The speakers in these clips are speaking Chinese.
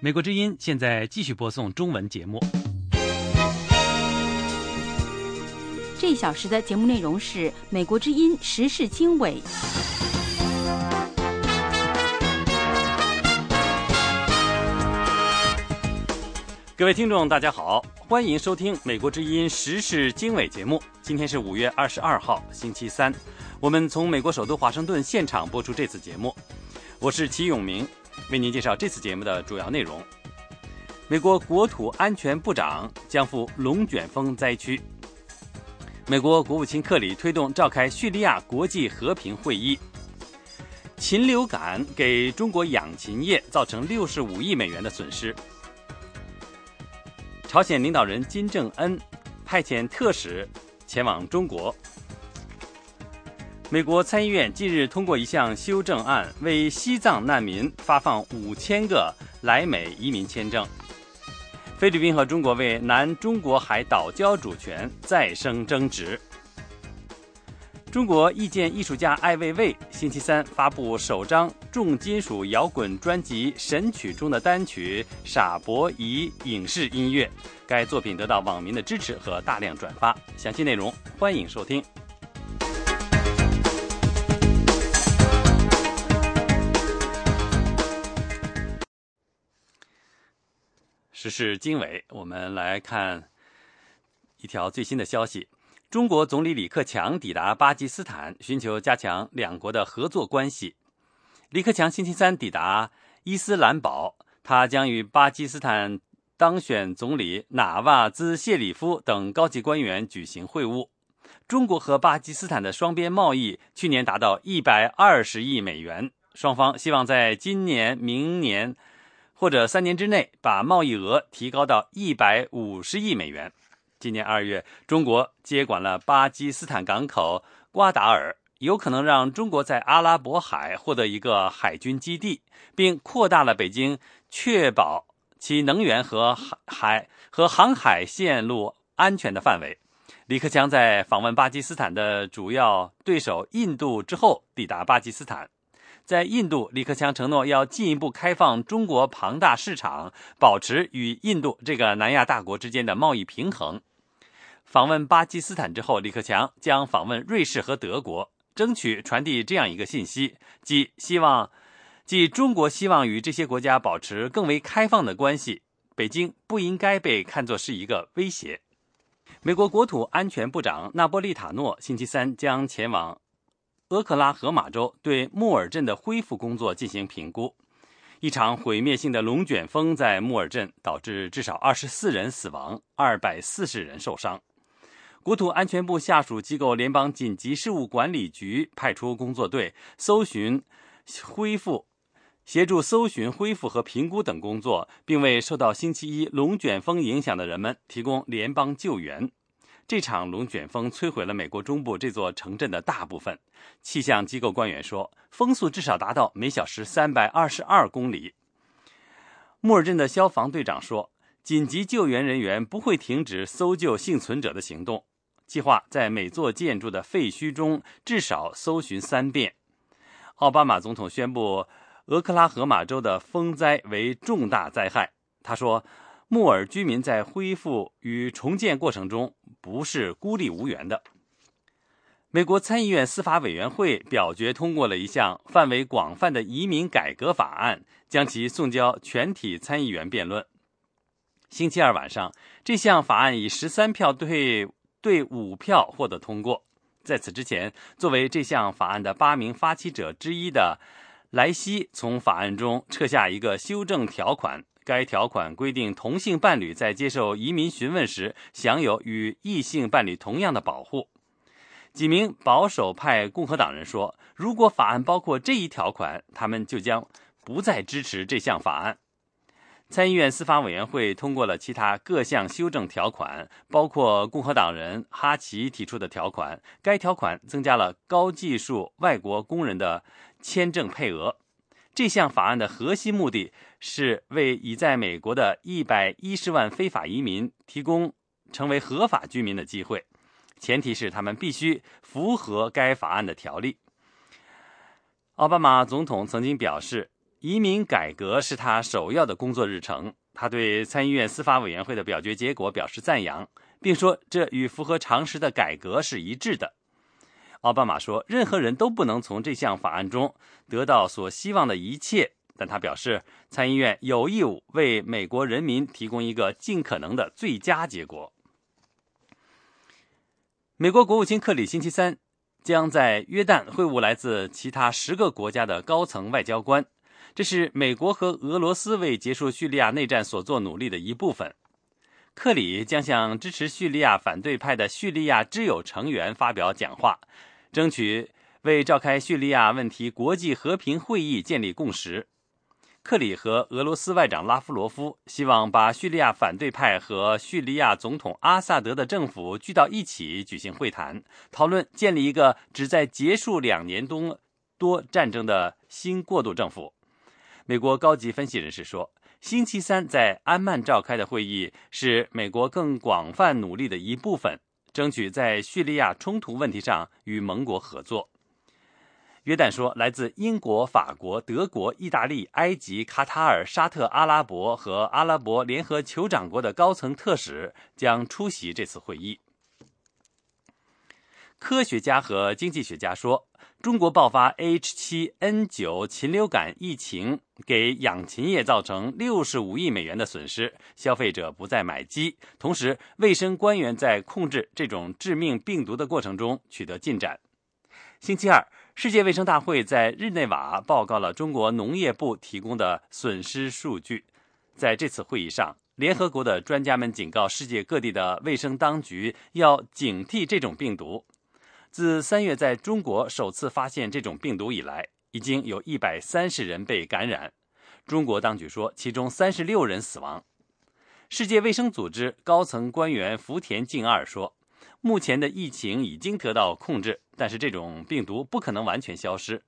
美国之音现在继续播送中文节目。这一小时的节目内容是《美国之音时事经纬》。各位听众，大家好，欢迎收听《美国之音时事经纬》节目。今天是五月二十二号，星期三，我们从美国首都华盛顿现场播出这次节目。我是齐永明，为您介绍这次节目的主要内容。美国国土安全部长将赴龙卷风灾区。美国国务卿克里推动召开叙利亚国际和平会议。禽流感给中国养禽业造成六十五亿美元的损失。朝鲜领导人金正恩派遣特使前往中国。美国参议院近日通过一项修正案，为西藏难民发放五千个来美移民签证。菲律宾和中国为南中国海岛礁主权再生争执。中国意见艺术家艾未未星期三发布首张重金属摇滚专辑《神曲》中的单曲《傻伯仪》影视音乐，该作品得到网民的支持和大量转发。详细内容欢迎收听。时事经纬，我们来看一条最新的消息。中国总理李克强抵达巴基斯坦，寻求加强两国的合作关系。李克强星期三抵达伊斯兰堡，他将与巴基斯坦当选总理纳瓦兹谢里夫等高级官员举行会晤。中国和巴基斯坦的双边贸易去年达到一百二十亿美元，双方希望在今年、明年或者三年之内把贸易额提高到一百五十亿美元。今年二月，中国接管了巴基斯坦港口瓜达尔，有可能让中国在阿拉伯海获得一个海军基地，并扩大了北京确保其能源和海和航海线路安全的范围。李克强在访问巴基斯坦的主要对手印度之后抵达巴基斯坦，在印度，李克强承诺要进一步开放中国庞大市场，保持与印度这个南亚大国之间的贸易平衡。访问巴基斯坦之后，李克强将访问瑞士和德国，争取传递这样一个信息：即希望，即中国希望与这些国家保持更为开放的关系。北京不应该被看作是一个威胁。美国国土安全部长纳波利塔诺星期三将前往俄克拉荷马州，对穆尔镇的恢复工作进行评估。一场毁灭性的龙卷风在穆尔镇导致至少二十四人死亡，二百四十人受伤。国土安全部下属机构联邦紧急事务管理局派出工作队搜寻、恢复、协助搜寻、恢复和评估等工作，并为受到星期一龙卷风影响的人们提供联邦救援。这场龙卷风摧毁了美国中部这座城镇的大部分。气象机构官员说，风速至少达到每小时三百二十二公里。莫尔镇的消防队长说，紧急救援人员不会停止搜救幸存者的行动。计划在每座建筑的废墟中至少搜寻三遍。奥巴马总统宣布俄克拉荷马州的风灾为重大灾害。他说，穆尔居民在恢复与重建过程中不是孤立无援的。美国参议院司法委员会表决通过了一项范围广泛的移民改革法案，将其送交全体参议员辩论。星期二晚上，这项法案以十三票对。对五票获得通过。在此之前，作为这项法案的八名发起者之一的莱西从法案中撤下一个修正条款。该条款规定，同性伴侣在接受移民询问时享有与异性伴侣同样的保护。几名保守派共和党人说，如果法案包括这一条款，他们就将不再支持这项法案。参议院司法委员会通过了其他各项修正条款，包括共和党人哈奇提出的条款。该条款增加了高技术外国工人的签证配额。这项法案的核心目的是为已在美国的一百一十万非法移民提供成为合法居民的机会，前提是他们必须符合该法案的条例。奥巴马总统曾经表示，移民改革是他首要的工作日程。他对参议院司法委员会的表决结果表示赞扬，并说这与符合常识的改革是一致的。奥巴马说，任何人都不能从这项法案中得到所希望的一切，但他表示，参议院有义务为美国人民提供一个尽可能的最佳结果。美国国务卿克里星期三将在约旦会晤来自其他十个国家的高层外交官。这是美国和俄罗斯为结束叙利亚内战所做努力的一部分。克里将向支持叙利亚反对派的叙利亚之友成员发表讲话，争取为召开叙利亚问题国际和平会议建立共识。克里和俄罗斯外长拉夫罗夫希望把叙利亚反对派和叙利亚总统阿萨德的政府聚到一起举行会谈，讨论建立一个旨在结束两年多多战争的新过渡政府。美国高级分析人士说，星期三在安曼召开的会议是美国更广泛努力的一部分，争取在叙利亚冲突问题上与盟国合作。约旦说，来自英国、法国、德国、意大利、埃及、卡塔尔、沙特阿拉伯和阿拉伯联合酋长国的高层特使将出席这次会议。科学家和经济学家说。中国爆发 H7N9 禽流感疫情，给养禽业造成六十五亿美元的损失，消费者不再买鸡。同时，卫生官员在控制这种致命病毒的过程中取得进展。星期二，世界卫生大会在日内瓦报告了中国农业部提供的损失数据。在这次会议上，联合国的专家们警告世界各地的卫生当局要警惕这种病毒。自三月在中国首次发现这种病毒以来，已经有一百三十人被感染。中国当局说，其中三十六人死亡。世界卫生组织高层官员福田敬二说，目前的疫情已经得到控制，但是这种病毒不可能完全消失。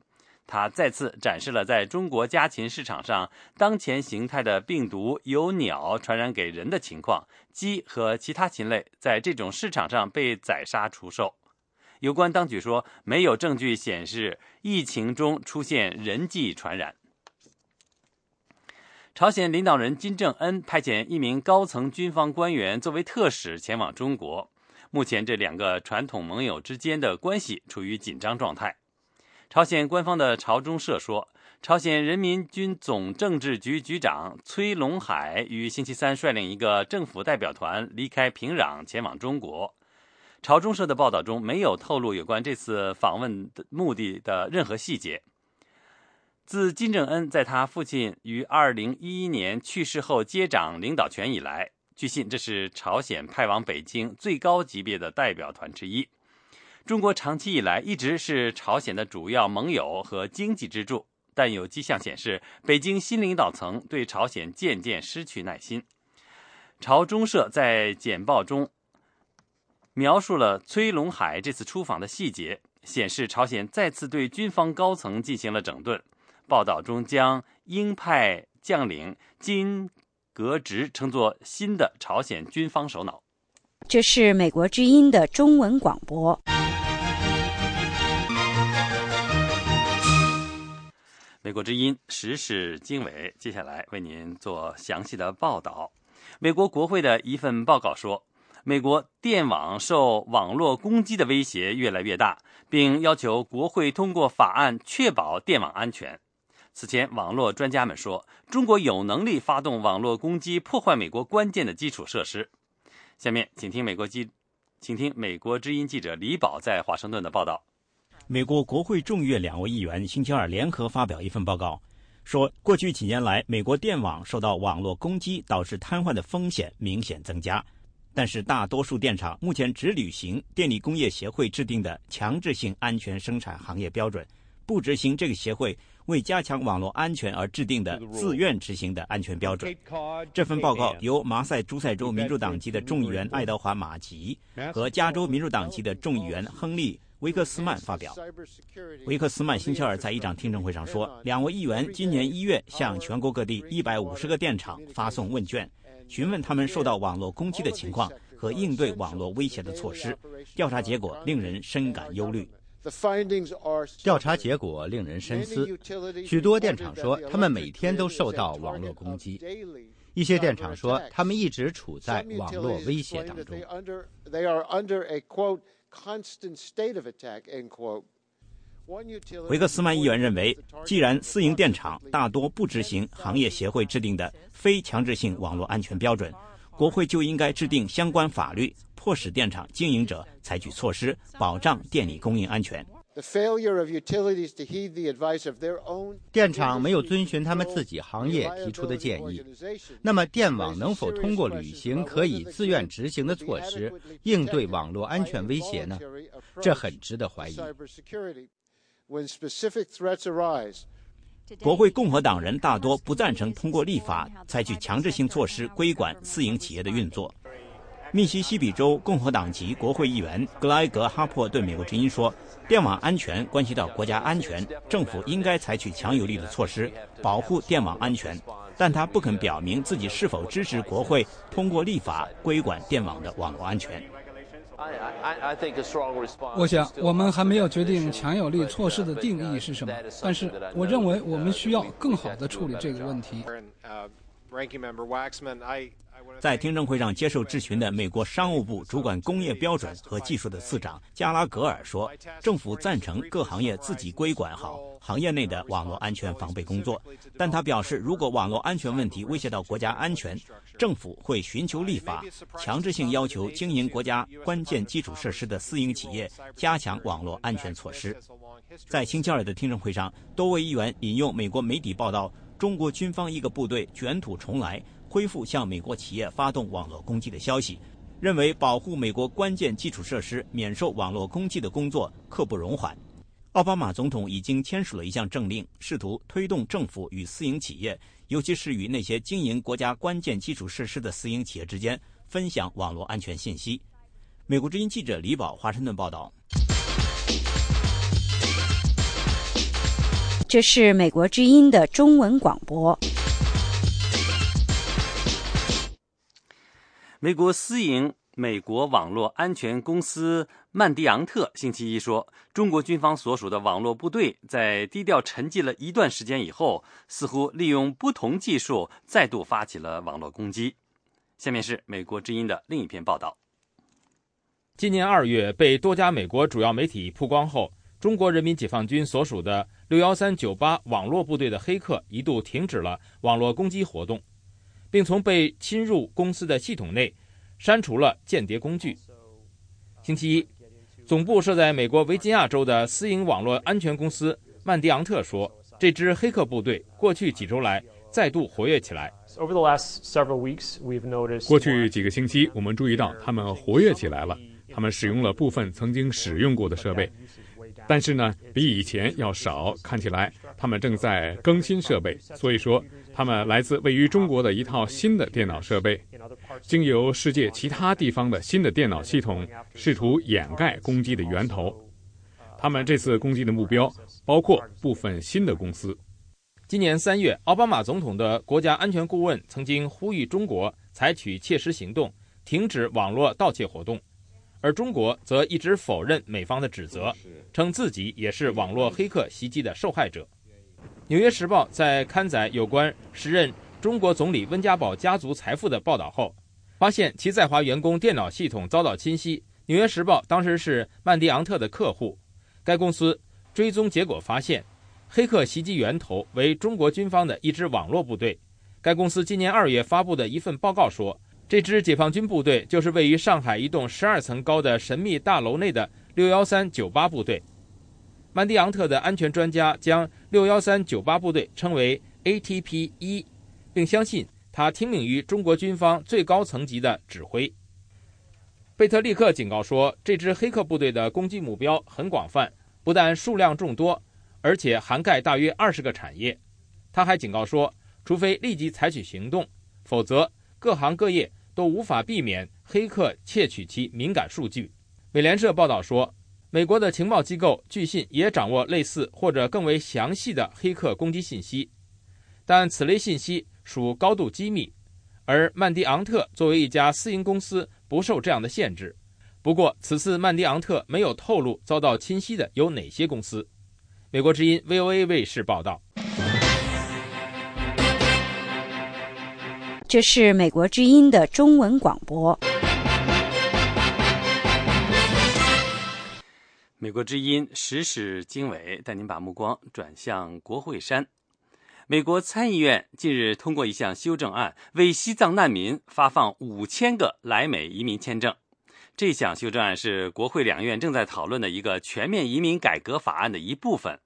他再次展示了在中国家禽市场上当前形态的病毒由鸟传染给人的情况。鸡和其他禽类在这种市场上被宰杀出售。有关当局说，没有证据显示疫情中出现人际传染。朝鲜领导人金正恩派遣一名高层军方官员作为特使前往中国。目前，这两个传统盟友之间的关系处于紧张状态。朝鲜官方的朝中社说，朝鲜人民军总政治局局长崔龙海于星期三率领一个政府代表团离开平壤，前往中国。朝中社的报道中没有透露有关这次访问的目的的任何细节。自金正恩在他父亲于2011年去世后接掌领导权以来，据信这是朝鲜派往北京最高级别的代表团之一。中国长期以来一直是朝鲜的主要盟友和经济支柱，但有迹象显示，北京新领导层对朝鲜渐渐失去耐心。朝中社在简报中。描述了崔龙海这次出访的细节，显示朝鲜再次对军方高层进行了整顿。报道中将鹰派将领金格直称作新的朝鲜军方首脑。这是美国之音的中文广播。美国之音时事经纬，接下来为您做详细的报道。美国国会的一份报告说。美国电网受网络攻击的威胁越来越大，并要求国会通过法案确保电网安全。此前，网络专家们说，中国有能力发动网络攻击，破坏美国关键的基础设施。下面，请听美国记，请听美国之音记者李宝在华盛顿的报道。美国国会众院两位议员星期二联合发表一份报告，说，过去几年来，美国电网受到网络攻击导致瘫痪的风险明显增加。但是，大多数电厂目前只履行电力工业协会制定的强制性安全生产行业标准，不执行这个协会为加强网络安全而制定的自愿执行的安全标准。这份报告由马赛诸塞州民主党籍的众议员爱德华·马吉和加州民主党籍的众议员亨利·维克斯曼发表。维克斯曼星期二在一场听证会上说，两位议员今年一月向全国各地一百五十个电厂发送问卷。询问他们受到网络攻击的情况和应对网络威胁的措施，调查结果令人深感忧虑。调查结果令人深思。许多电厂说，他们每天都受到网络攻击；一些电厂说，他们一直处在网络威胁当中。维克斯曼议员认为，既然私营电厂大多不执行行业协会制定的非强制性网络安全标准，国会就应该制定相关法律。迫使电厂经营者采取措施，保障电力供应安全。电厂没有遵循他们自己行业提出的建议，那么电网能否通过履行可以自愿执行的措施应对网络安全威胁呢？这很值得怀疑。国会共和党人大多不赞成通过立法采取强制性措施规管私营企业的运作。密西西比州共和党籍国会议员格莱格·哈珀对美国之音说：“电网安全关系到国家安全，政府应该采取强有力的措施保护电网安全。”但他不肯表明自己是否支持国会通过立法规管电网的网络安全。我想，我们还没有决定强有力措施的定义是什么，但是我认为我们需要更好地处理这个问题。在听证会上接受质询的美国商务部主管工业标准和技术的次长加拉格尔说：“政府赞成各行业自己规管好行业内的网络安全防备工作，但他表示，如果网络安全问题威胁到国家安全，政府会寻求立法，强制性要求经营国家关键基础设施的私营企业加强网络安全措施。”在星期二的听证会上，多位议员引用美国媒体报道，中国军方一个部队卷土重来。恢复向美国企业发动网络攻击的消息，认为保护美国关键基础设施免受网络攻击的工作刻不容缓。奥巴马总统已经签署了一项政令，试图推动政府与私营企业，尤其是与那些经营国家关键基础设施的私营企业之间分享网络安全信息。美国之音记者李宝华盛顿报道。这是美国之音的中文广播。美国私营美国网络安全公司曼迪昂特星期一说，中国军方所属的网络部队在低调沉寂了一段时间以后，似乎利用不同技术再度发起了网络攻击。下面是美国之音的另一篇报道。今年二月被多家美国主要媒体曝光后，中国人民解放军所属的六幺三九八网络部队的黑客一度停止了网络攻击活动。并从被侵入公司的系统内删除了间谍工具。星期一，总部设在美国维吉尼亚州的私营网络安全公司曼迪昂特说，这支黑客部队过去几周来再度活跃起来。过去几个星期，我们注意到他们活跃起来了。他们使用了部分曾经使用过的设备，但是呢，比以前要少。看起来他们正在更新设备，所以说。他们来自位于中国的一套新的电脑设备，经由世界其他地方的新的电脑系统，试图掩盖攻击的源头。他们这次攻击的目标包括部分新的公司。今年三月，奥巴马总统的国家安全顾问曾经呼吁中国采取切实行动，停止网络盗窃活动，而中国则一直否认美方的指责，称自己也是网络黑客袭击的受害者。《纽约时报》在刊载有关时任中国总理温家宝家族财富的报道后，发现其在华员工电脑系统遭到侵袭。《纽约时报》当时是曼迪昂特的客户，该公司追踪结果发现，黑客袭击源头为中国军方的一支网络部队。该公司今年二月发布的一份报告说，这支解放军部队就是位于上海一栋十二层高的神秘大楼内的六幺三九八部队。曼迪昂特的安全专家将六幺三九八部队称为 ATP 一，并相信他听命于中国军方最高层级的指挥。贝特利克警告说，这支黑客部队的攻击目标很广泛，不但数量众多，而且涵盖大约二十个产业。他还警告说，除非立即采取行动，否则各行各业都无法避免黑客窃取其敏感数据。美联社报道说。美国的情报机构据信也掌握类似或者更为详细的黑客攻击信息，但此类信息属高度机密。而曼迪昂特作为一家私营公司，不受这样的限制。不过，此次曼迪昂特没有透露遭到侵袭的有哪些公司。美国之音 VOA 卫视报道。这是美国之音的中文广播。美国之音时事经纬带您把目光转向国会山。美国参议院近日通过一项修正案，为西藏难民发放五千个来美移民签证。这项修正案是国会两院正在讨论的一个全面移民改革法案的一部分。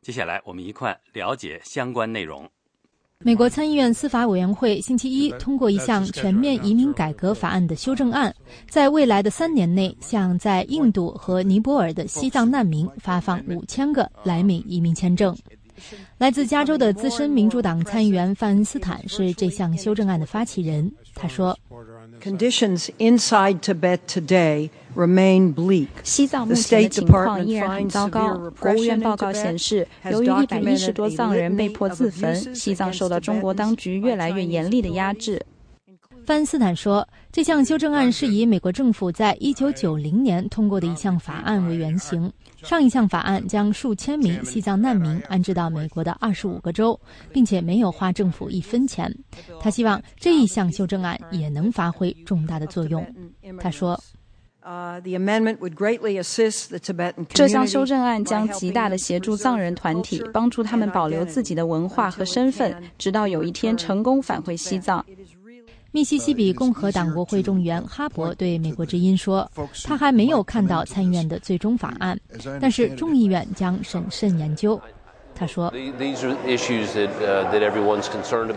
接下来，我们一块了解相关内容。美国参议院司法委员会星期一通过一项全面移民改革法案的修正案，在未来的三年内，向在印度和尼泊尔的西藏难民发放五千个来美移民签证。来自加州的资深民主党参议员范恩斯坦是这项修正案的发起人。他说。Conditions inside Tibet today remain bleak. 西藏目前的情况依然很糟糕。国务院报告显示，由于一百一十多藏人被迫自焚，西藏受到中国当局越来越严厉的压制。范斯坦说，这项修正案是以美国政府在一九九零年通过的一项法案为原型。上一项法案将数千名西藏难民安置到美国的二十五个州，并且没有花政府一分钱。他希望这一项修正案也能发挥重大的作用。他说：“这项修正案将极大的协助藏人团体，帮助他们保留自己的文化和身份，直到有一天成功返回西藏。”密西西比共和党国会众议员哈伯对美国之音说：“他还没有看到参议院的最终法案，但是众议院将审慎研究。”他说：“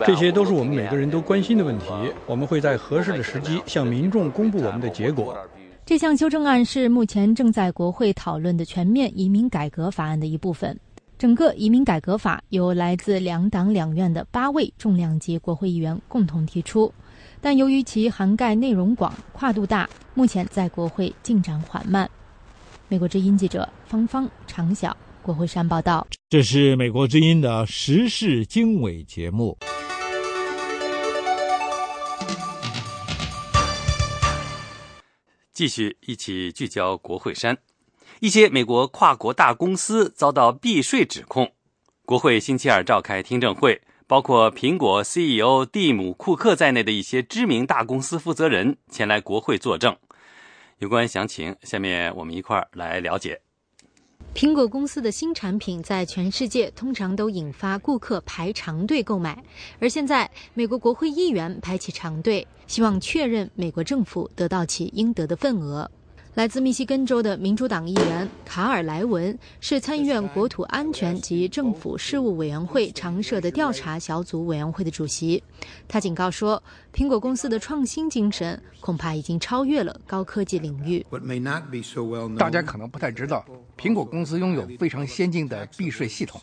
这些都是我们每个人都关心的问题。我们会在合适的时机向民众公布我们的结果。”这项修正案是目前正在国会讨论的全面移民改革法案的一部分。整个移民改革法由来自两党两院的八位重量级国会议员共同提出。但由于其涵盖内容广、跨度大，目前在国会进展缓慢。美国之音记者方方、常晓，国会山报道。这是美国之音的时事经纬节目。继续一起聚焦国会山，一些美国跨国大公司遭到避税指控，国会星期二召开听证会。包括苹果 CEO 蒂姆·库克在内的一些知名大公司负责人前来国会作证。有关详情，下面我们一块儿来了解。苹果公司的新产品在全世界通常都引发顾客排长队购买，而现在美国国会议员排起长队，希望确认美国政府得到其应得的份额。来自密西根州的民主党议员卡尔莱文是参议院国土安全及政府事务委员会常设的调查小组委员会的主席。他警告说，苹果公司的创新精神恐怕已经超越了高科技领域。大家可能不太知道，苹果公司拥有非常先进的避税系统。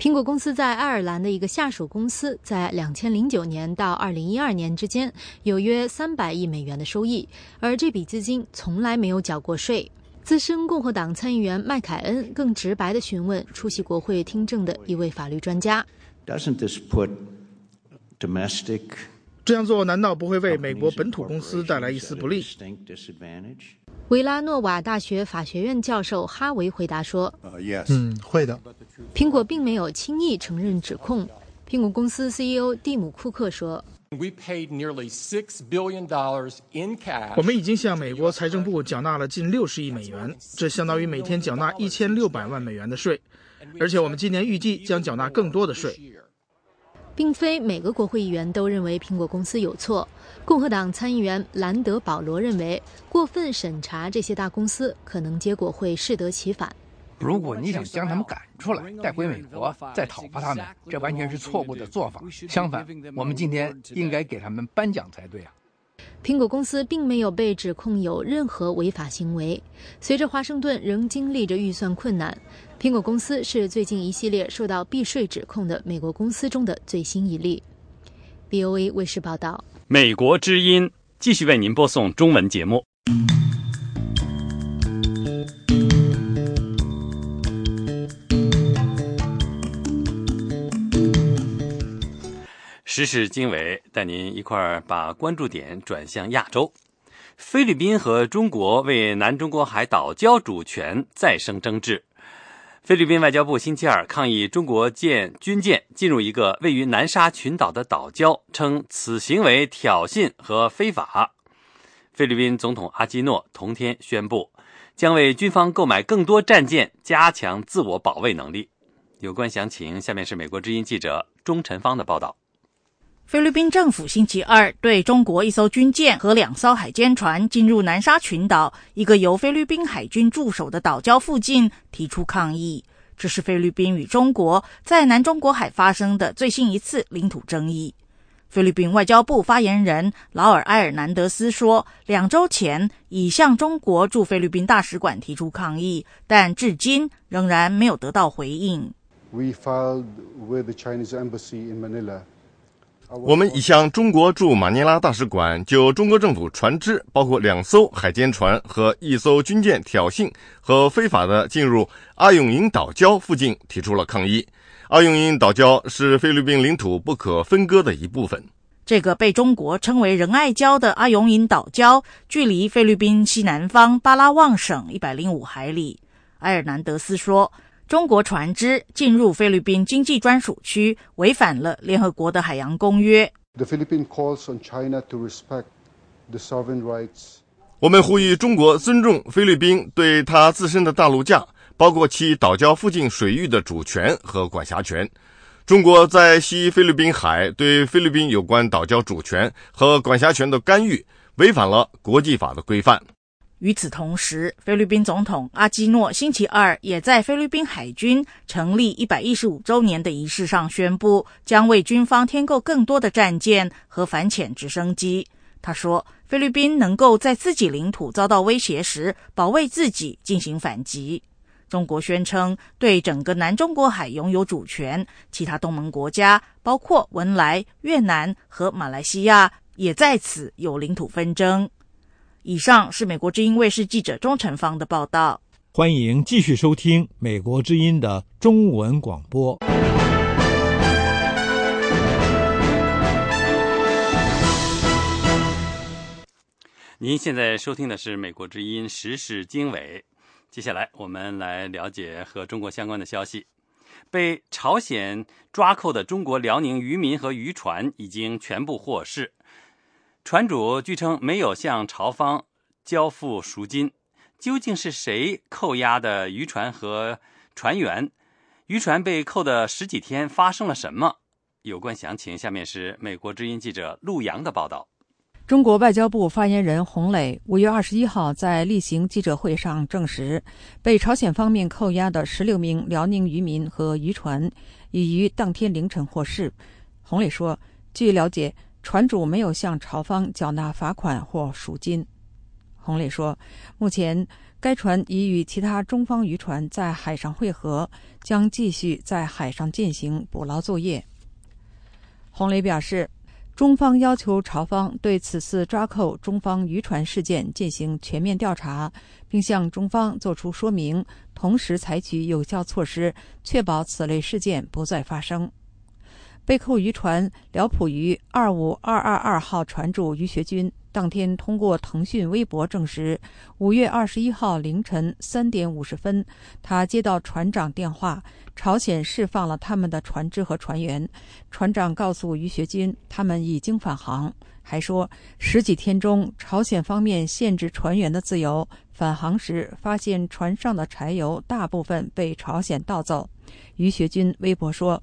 苹果公司在爱尔兰的一个下属公司，在两千零九年到二零一二年之间有约三百亿美元的收益，而这笔资金从来没有缴过税。资深共和党参议员麦凯恩更直白地询问出席国会听证的一位法律专家：“Doesn't this put domestic 这样做难道不会为美国本土公司带来一丝不利？”维拉诺瓦大学法学院教授哈维回答说：“嗯，会的。”苹果并没有轻易承认指控。苹果公司 CEO 蒂姆·库克说：“我们已经向美国财政部缴纳了近六十亿美元，这相当于每天缴纳一千六百万美元的税，而且我们今年预计将缴纳更多的税。”并非每个国会议员都认为苹果公司有错。共和党参议员兰德·保罗认为，过分审查这些大公司可能结果会适得其反。如果你想将他们赶出来，带回美国，再讨伐他们，这完全是错误的做法。相反，我们今天应该给他们颁奖才对啊！苹果公司并没有被指控有任何违法行为。随着华盛顿仍经历着预算困难。苹果公司是最近一系列受到避税指控的美国公司中的最新一例。BOA 卫视报道。美国之音继续为您播送中文节目。时事经纬带您一块儿把关注点转向亚洲。菲律宾和中国为南中国海岛礁主权再生争执。菲律宾外交部星期二抗议中国舰军舰进入一个位于南沙群岛的岛礁，称此行为挑衅和非法。菲律宾总统阿基诺同天宣布，将为军方购买更多战舰，加强自我保卫能力。有关详情，下面是美国之音记者钟晨芳的报道。菲律宾政府星期二对中国一艘军舰和两艘海监船进入南沙群岛一个由菲律宾海军驻守的岛礁附近提出抗议。这是菲律宾与中国在南中国海发生的最新一次领土争议。菲律宾外交部发言人劳尔埃尔南德斯说，两周前已向中国驻菲律宾大使馆提出抗议，但至今仍然没有得到回应。We filed with the Chinese embassy in Manila. 我们已向中国驻马尼拉大使馆就中国政府船只，包括两艘海监船和一艘军舰挑衅和非法的进入阿永营岛礁附近提出了抗议。阿永营岛礁是菲律宾领土不可分割的一部分。这个被中国称为仁爱礁的阿永营岛礁，距离菲律宾西南方巴拉望省一百零五海里。埃尔南德斯说。中国船只进入菲律宾经济专属区，违反了联合国的海洋公约。我们呼吁中国尊重菲律宾对它自身的大陆架，包括其岛礁附近水域的主权和管辖权。中国在西菲律宾海对菲律宾有关岛礁主权和管辖权的干预，违反了国际法的规范。与此同时，菲律宾总统阿基诺星期二也在菲律宾海军成立一百一十五周年的仪式上宣布，将为军方添购更多的战舰和反潜直升机。他说：“菲律宾能够在自己领土遭到威胁时保卫自己，进行反击。”中国宣称对整个南中国海拥有主权，其他东盟国家，包括文莱、越南和马来西亚，也在此有领土纷争。以上是美国之音卫视记者钟成芳的报道。欢迎继续收听美国之音的中文广播。您现在收听的是美国之音时事经纬。接下来，我们来了解和中国相关的消息。被朝鲜抓扣的中国辽宁渔民和渔船已经全部获释。船主据称没有向朝方交付赎金，究竟是谁扣押的渔船和船员？渔船被扣的十几天发生了什么？有关详情，下面是美国之音记者陆洋的报道。中国外交部发言人洪磊五月二十一号在例行记者会上证实，被朝鲜方面扣押的十六名辽宁渔民和渔船已于当天凌晨获释。洪磊说：“据了解。”船主没有向朝方缴纳罚款或赎金。洪磊说：“目前，该船已与其他中方渔船在海上汇合，将继续在海上进行捕捞作业。”洪磊表示，中方要求朝方对此次抓扣中方渔船事件进行全面调查，并向中方作出说明，同时采取有效措施，确保此类事件不再发生。被扣渔船辽普渔二五二二二号船主于学军当天通过腾讯微博证实，五月二十一号凌晨三点五十分，他接到船长电话，朝鲜释放了他们的船只和船员。船长告诉于学军，他们已经返航，还说十几天中，朝鲜方面限制船员的自由。返航时发现船上的柴油大部分被朝鲜盗走。于学军微博说。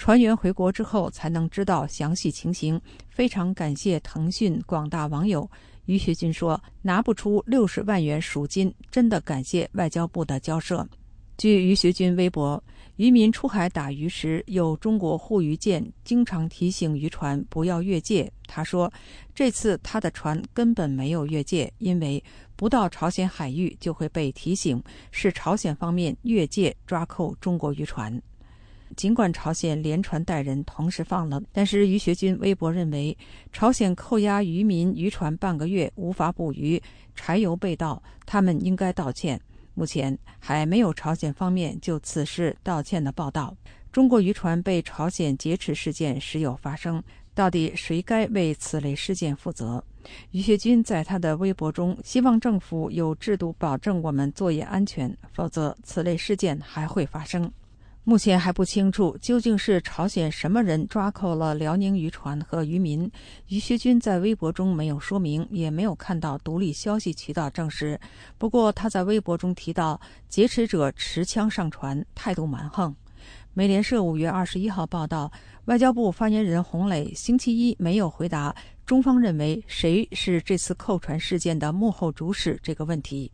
船员回国之后才能知道详细情形，非常感谢腾讯广大网友。于学军说：“拿不出六十万元赎金，真的感谢外交部的交涉。”据于学军微博，渔民出海打鱼时，有中国护渔舰经常提醒渔船不要越界。他说：“这次他的船根本没有越界，因为不到朝鲜海域就会被提醒，是朝鲜方面越界抓扣中国渔船。”尽管朝鲜连船带人同时放了，但是于学军微博认为，朝鲜扣押渔民渔船半个月无法捕鱼，柴油被盗，他们应该道歉。目前还没有朝鲜方面就此事道歉的报道。中国渔船被朝鲜劫持事件时有发生，到底谁该为此类事件负责？于学军在他的微博中希望政府有制度保证我们作业安全，否则此类事件还会发生。目前还不清楚究竟是朝鲜什么人抓扣了辽宁渔船和渔民。于学军在微博中没有说明，也没有看到独立消息渠道证实。不过他在微博中提到，劫持者持枪上船，态度蛮横。美联社五月二十一号报道，外交部发言人洪磊星期一没有回答中方认为谁是这次扣船事件的幕后主使这个问题。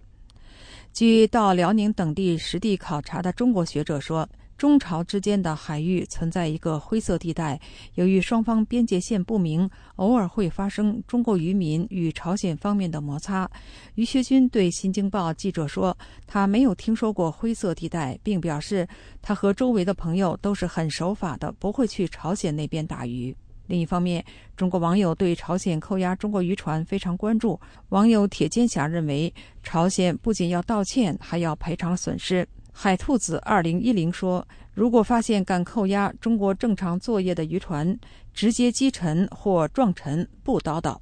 据到辽宁等地实地考察的中国学者说。中朝之间的海域存在一个灰色地带，由于双方边界线不明，偶尔会发生中国渔民与朝鲜方面的摩擦。于学军对《新京报》记者说：“他没有听说过灰色地带，并表示他和周围的朋友都是很守法的，不会去朝鲜那边打鱼。”另一方面，中国网友对朝鲜扣押中国渔船非常关注。网友铁剑侠认为，朝鲜不仅要道歉，还要赔偿损失。海兔子二零一零说：“如果发现敢扣押中国正常作业的渔船，直接击沉或撞沉，不叨叨。”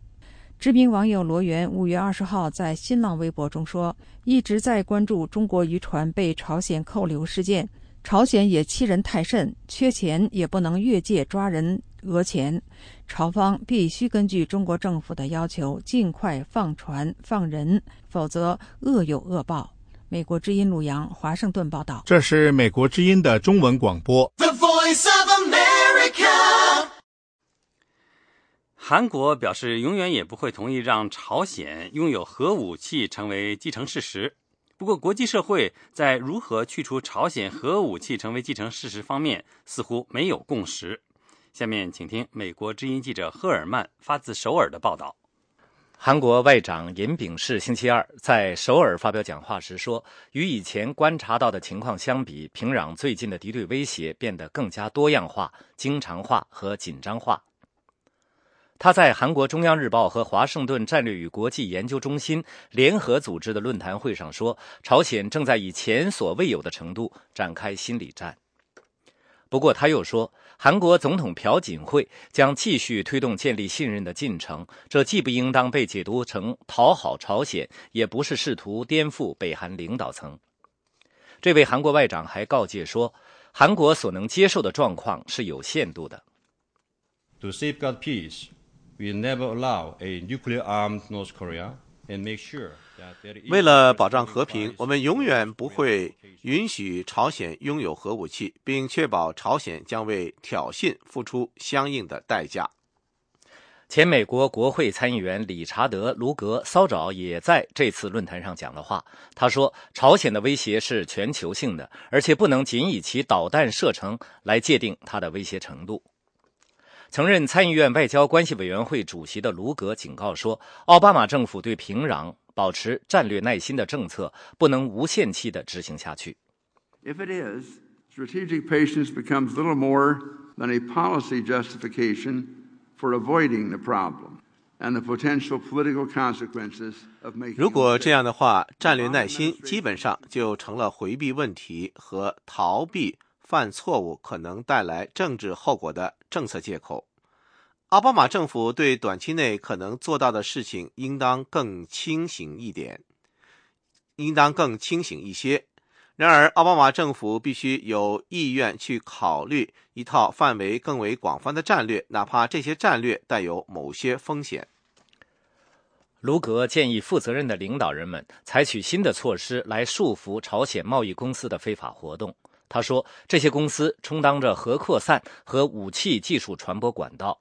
知名网友罗源五月二十号在新浪微博中说：“一直在关注中国渔船被朝鲜扣留事件，朝鲜也欺人太甚，缺钱也不能越界抓人讹钱，朝方必须根据中国政府的要求尽快放船放人，否则恶有恶报。”美国之音鲁阳华盛顿报道。这是美国之音的中文广播。韩国表示，永远也不会同意让朝鲜拥有核武器成为既成事实。不过，国际社会在如何去除朝鲜核武器成为既成事实方面，似乎没有共识。下面，请听美国之音记者赫尔曼发自首尔的报道。韩国外长尹炳世星期二在首尔发表讲话时说：“与以前观察到的情况相比，平壤最近的敌对威胁变得更加多样化、经常化和紧张化。”他在韩国中央日报和华盛顿战略与国际研究中心联合组织的论坛会上说：“朝鲜正在以前所未有的程度展开心理战。”不过，他又说，韩国总统朴槿惠将继续推动建立信任的进程，这既不应当被解读成讨好朝鲜，也不是试图颠覆北韩领导层。这位韩国外长还告诫说，韩国所能接受的状况是有限度的。To safeguard peace, we never allow a nuclear-armed North Korea. 为了保障和平，我们永远不会允许朝鲜拥有核武器，并确保朝鲜将为挑衅付出相应的代价。前美国国会参议员理查德·卢格骚爪也在这次论坛上讲了话。他说：“朝鲜的威胁是全球性的，而且不能仅以其导弹射程来界定它的威胁程度。”曾任参议院外交关系委员会主席的卢格警告说：“奥巴马政府对平壤。”保持战略耐心的政策不能无限期的执行下去。If it is, strategic patience becomes little more than a policy justification for avoiding the problem and the potential political consequences of making. 如果这样的话，战略耐心基本上就成了回避问题和逃避犯错误可能带来政治后果的政策借口。奥巴马政府对短期内可能做到的事情，应当更清醒一点，应当更清醒一些。然而，奥巴马政府必须有意愿去考虑一套范围更为广泛的战略，哪怕这些战略带有某些风险。卢格建议负责任的领导人们采取新的措施来束缚朝鲜贸易公司的非法活动。他说，这些公司充当着核扩散和武器技术传播管道。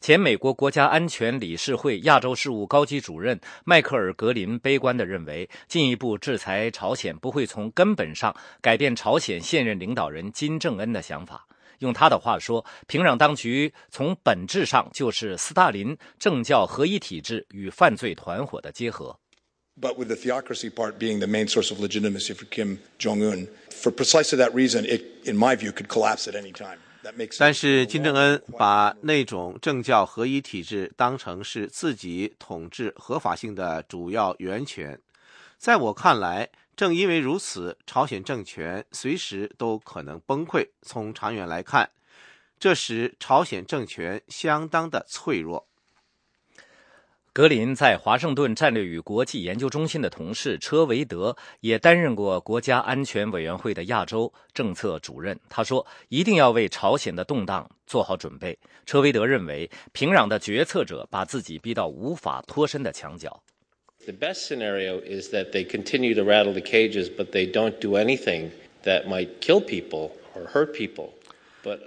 前美国国家安全理事会亚洲事务高级主任迈克尔·格林悲观地认为，进一步制裁朝鲜不会从根本上改变朝鲜现任领导人金正恩的想法。用他的话说，平壤当局从本质上就是斯大林政教合一体制与犯罪团伙的结合。But with the theocracy part being the main source of legitimacy for Kim Jong Un, for precisely that reason, it, in my view, could collapse at any time. 但是金正恩把那种政教合一体制当成是自己统治合法性的主要源泉，在我看来，正因为如此，朝鲜政权随时都可能崩溃。从长远来看，这使朝鲜政权相当的脆弱。格林在华盛顿战略与国际研究中心的同事车维德也担任过国家安全委员会的亚洲政策主任。他说：“一定要为朝鲜的动荡做好准备。”车维德认为，平壤的决策者把自己逼到无法脱身的墙角。The best scenario is that they continue to rattle the cages, but they don't do anything that might kill people or hurt people.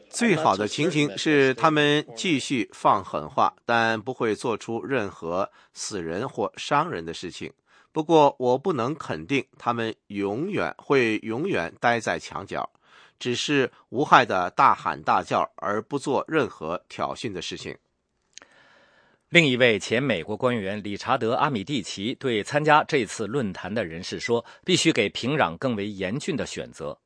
最好的情形是他们继续放狠话，但不会做出任何死人或伤人的事情。不过，我不能肯定他们永远会永远待在墙角，只是无害的大喊大叫，而不做任何挑衅的事情。另一位前美国官员理查德·阿米蒂奇对参加这次论坛的人士说：“必须给平壤更为严峻的选择。”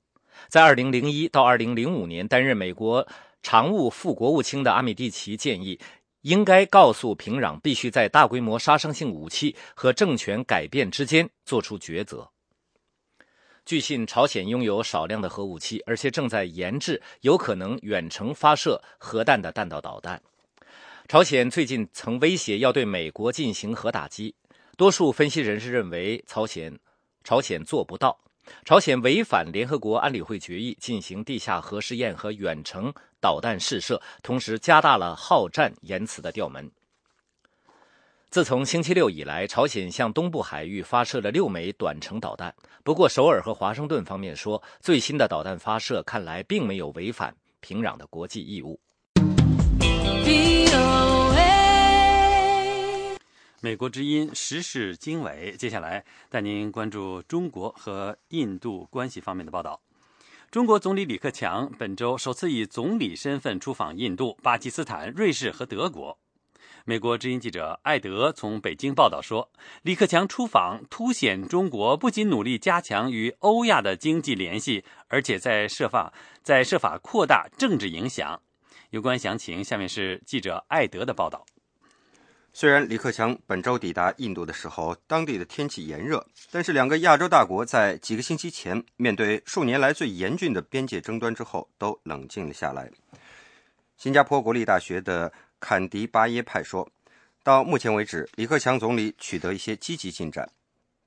在2001到2005年担任美国常务副国务卿的阿米蒂奇建议，应该告诉平壤，必须在大规模杀伤性武器和政权改变之间做出抉择。据信，朝鲜拥有少量的核武器，而且正在研制有可能远程发射核弹的弹道导弹。朝鲜最近曾威胁要对美国进行核打击，多数分析人士认为，朝鲜朝鲜做不到。朝鲜违反联合国安理会决议，进行地下核试验和远程导弹试射，同时加大了好战言辞的调门。自从星期六以来，朝鲜向东部海域发射了六枚短程导弹。不过，首尔和华盛顿方面说，最新的导弹发射看来并没有违反平壤的国际义务。美国之音时事经纬，接下来带您关注中国和印度关系方面的报道。中国总理李克强本周首次以总理身份出访印度、巴基斯坦、瑞士和德国。美国之音记者艾德从北京报道说，李克强出访凸显中国不仅努力加强与欧亚的经济联系，而且在设法在设法扩大政治影响。有关详情，下面是记者艾德的报道。虽然李克强本周抵达印度的时候，当地的天气炎热，但是两个亚洲大国在几个星期前面对数年来最严峻的边界争端之后，都冷静了下来。新加坡国立大学的坎迪巴耶派说，到目前为止，李克强总理取得一些积极进展。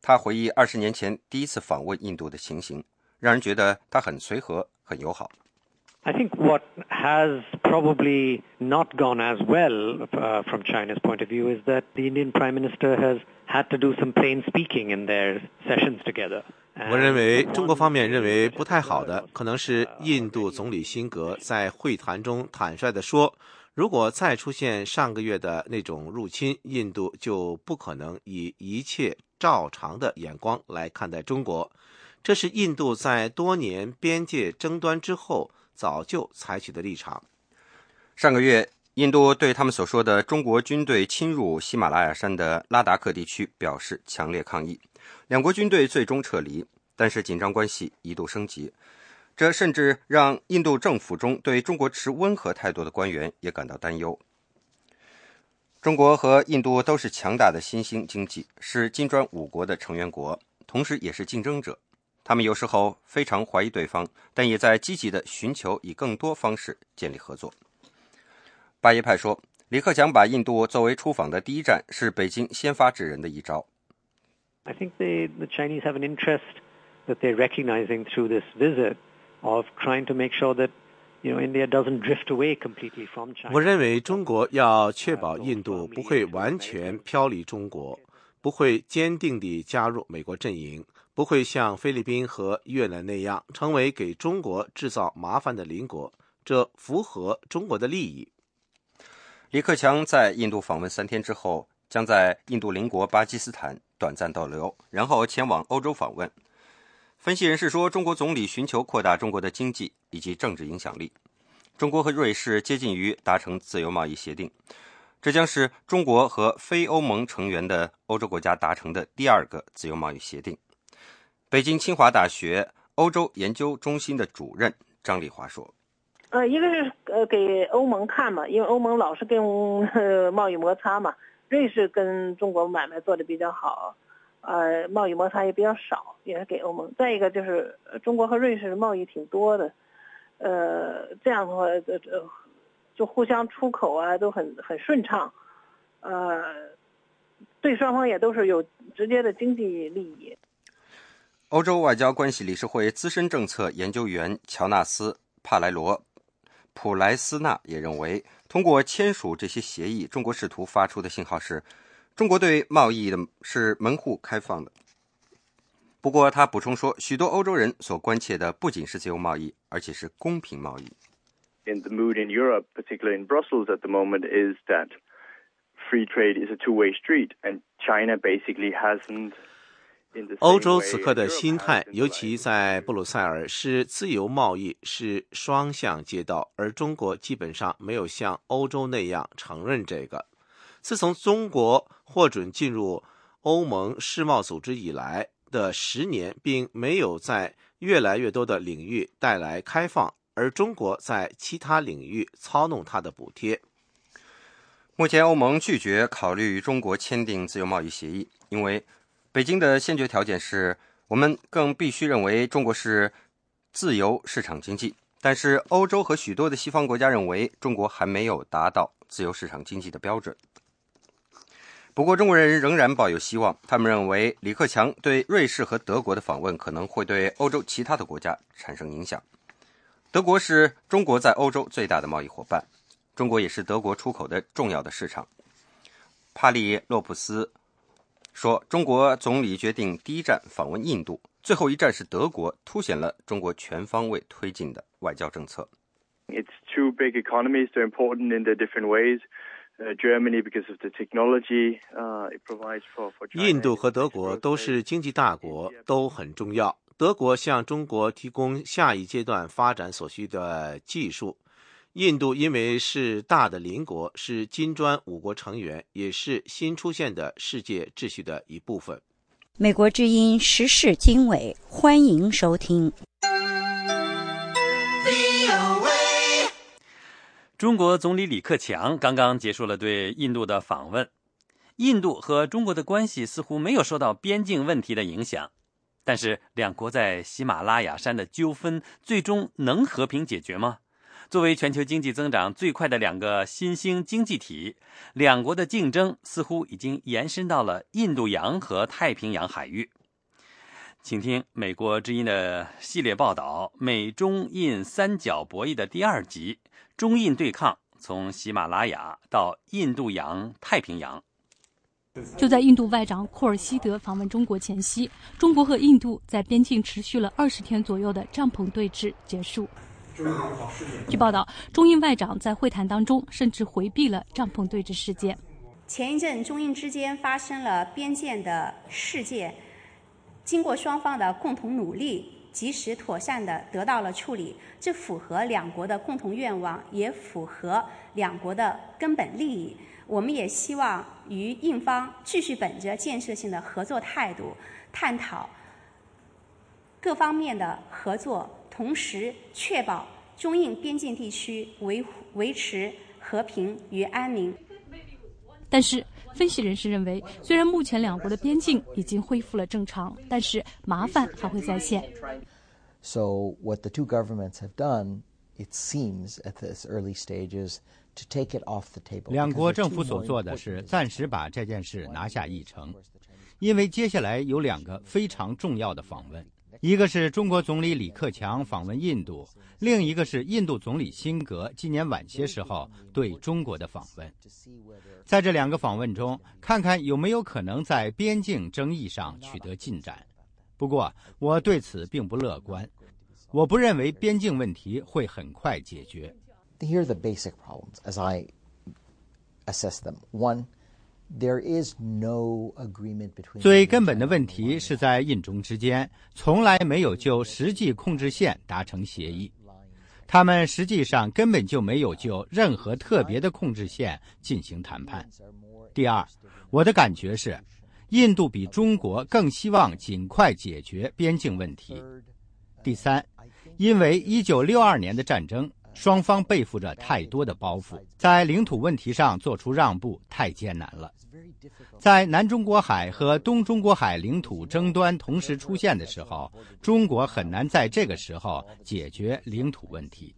他回忆二十年前第一次访问印度的情形，让人觉得他很随和、很友好。I think what has probably not gone as well uh, from China's point of view is that the Indian Prime Minister has had to do some plain speaking in their sessions together. 我认为中国方面认为不太好的，可能是印度总理辛格在会谈中坦率地说，如果再出现上个月的那种入侵，印度就不可能以一切照常的眼光来看待中国。这是印度在多年边界争端之后。早就采取的立场。上个月，印度对他们所说的中国军队侵入喜马拉雅山的拉达克地区表示强烈抗议，两国军队最终撤离。但是紧张关系一度升级，这甚至让印度政府中对中国持温和态度的官员也感到担忧。中国和印度都是强大的新兴经济，是金砖五国的成员国，同时也是竞争者。他们有时候非常怀疑对方，但也在积极的寻求以更多方式建立合作。巴耶派说，李克强把印度作为出访的第一站，是北京先发制人的一招。I think the the Chinese have an interest that they're recognizing through this visit of trying to make sure that you know India doesn't drift away completely from China。我认为中国要确保印度不会完全飘离中国，不会坚定地加入美国阵营。不会像菲律宾和越南那样成为给中国制造麻烦的邻国，这符合中国的利益。李克强在印度访问三天之后，将在印度邻国巴基斯坦短暂逗留，然后前往欧洲访问。分析人士说，中国总理寻求扩大中国的经济以及政治影响力。中国和瑞士接近于达成自由贸易协定，这将是中国和非欧盟成员的欧洲国家达成的第二个自由贸易协定。北京清华大学欧洲研究中心的主任张丽华说：“呃，一个是呃给欧盟看嘛，因为欧盟老是跟呃贸易摩擦嘛。瑞士跟中国买卖做的比较好，呃，贸易摩擦也比较少，也是给欧盟。再一个就是中国和瑞士贸易挺多的，呃，这样的话，呃，就互相出口啊都很很顺畅，呃，对双方也都是有直接的经济利益。欧洲外交关系理事会资深政策研究员乔纳斯·帕莱罗·普莱斯纳也认为，通过签署这些协议，中国试图发出的信号是，中国对贸易的是门户开放的。不过，他补充说，许多欧洲人所关切的不仅是自由贸易，而且是公平贸易。In the mood in Europe, particularly in Brussels at the moment, is that free trade is a two-way street, and China basically hasn't. 欧洲此刻的心态，尤其在布鲁塞尔，是自由贸易是双向街道，而中国基本上没有像欧洲那样承认这个。自从中国获准进入欧盟世贸组织以来的十年，并没有在越来越多的领域带来开放，而中国在其他领域操弄它的补贴。目前，欧盟拒绝考虑与中国签订自由贸易协议，因为。北京的先决条件是我们更必须认为中国是自由市场经济，但是欧洲和许多的西方国家认为中国还没有达到自由市场经济的标准。不过，中国人仍然抱有希望，他们认为李克强对瑞士和德国的访问可能会对欧洲其他的国家产生影响。德国是中国在欧洲最大的贸易伙伴，中国也是德国出口的重要的市场。帕利洛普斯。说，中国总理决定第一站访问印度，最后一站是德国，凸显了中国全方位推进的外交政策。It's two big economies, they're important in their different ways. Germany because of the technology it provides for. 印度和德国都是经济大国，都很重要。德国向中国提供下一阶段发展所需的技术。印度因为是大的邻国，是金砖五国成员，也是新出现的世界秩序的一部分。美国之音时事经纬，欢迎收听。中国总理李克强刚刚结束了对印度的访问，印度和中国的关系似乎没有受到边境问题的影响，但是两国在喜马拉雅山的纠纷最终能和平解决吗？作为全球经济增长最快的两个新兴经济体，两国的竞争似乎已经延伸到了印度洋和太平洋海域。请听美国之音的系列报道：美中印三角博弈的第二集——中印对抗，从喜马拉雅到印度洋、太平洋。就在印度外长库尔希德访问中国前夕，中国和印度在边境持续了二十天左右的帐篷对峙结束。据报道，中印外长在会谈当中甚至回避了帐篷对峙事件。前一阵，中印之间发生了边界的事件，经过双方的共同努力，及时妥善的得到了处理。这符合两国的共同愿望，也符合两国的根本利益。我们也希望与印方继续本着建设性的合作态度，探讨各方面的合作。同时，确保中印边境地区维维持和平与安宁。但是，分析人士认为，虽然目前两国的边境已经恢复了正常，但是麻烦还会再现。So, what the two governments have done, it seems at this early stages, to take it off the table. 两国政府所做的是暂时把这件事拿下议程，因为接下来有两个非常重要的访问。一个是中国总理李克强访问印度，另一个是印度总理辛格今年晚些时候对中国的访问。在这两个访问中，看看有没有可能在边境争议上取得进展。不过，我对此并不乐观。我不认为边境问题会很快解决。Here are the basic problems as I assess them. One. 最根本的问题是在印中之间从来没有就实际控制线达成协议，他们实际上根本就没有就任何特别的控制线进行谈判。第二，我的感觉是，印度比中国更希望尽快解决边境问题。第三，因为一九六二年的战争。双方背负着太多的包袱，在领土问题上做出让步太艰难了。在南中国海和东中国海领土争端同时出现的时候，中国很难在这个时候解决领土问题。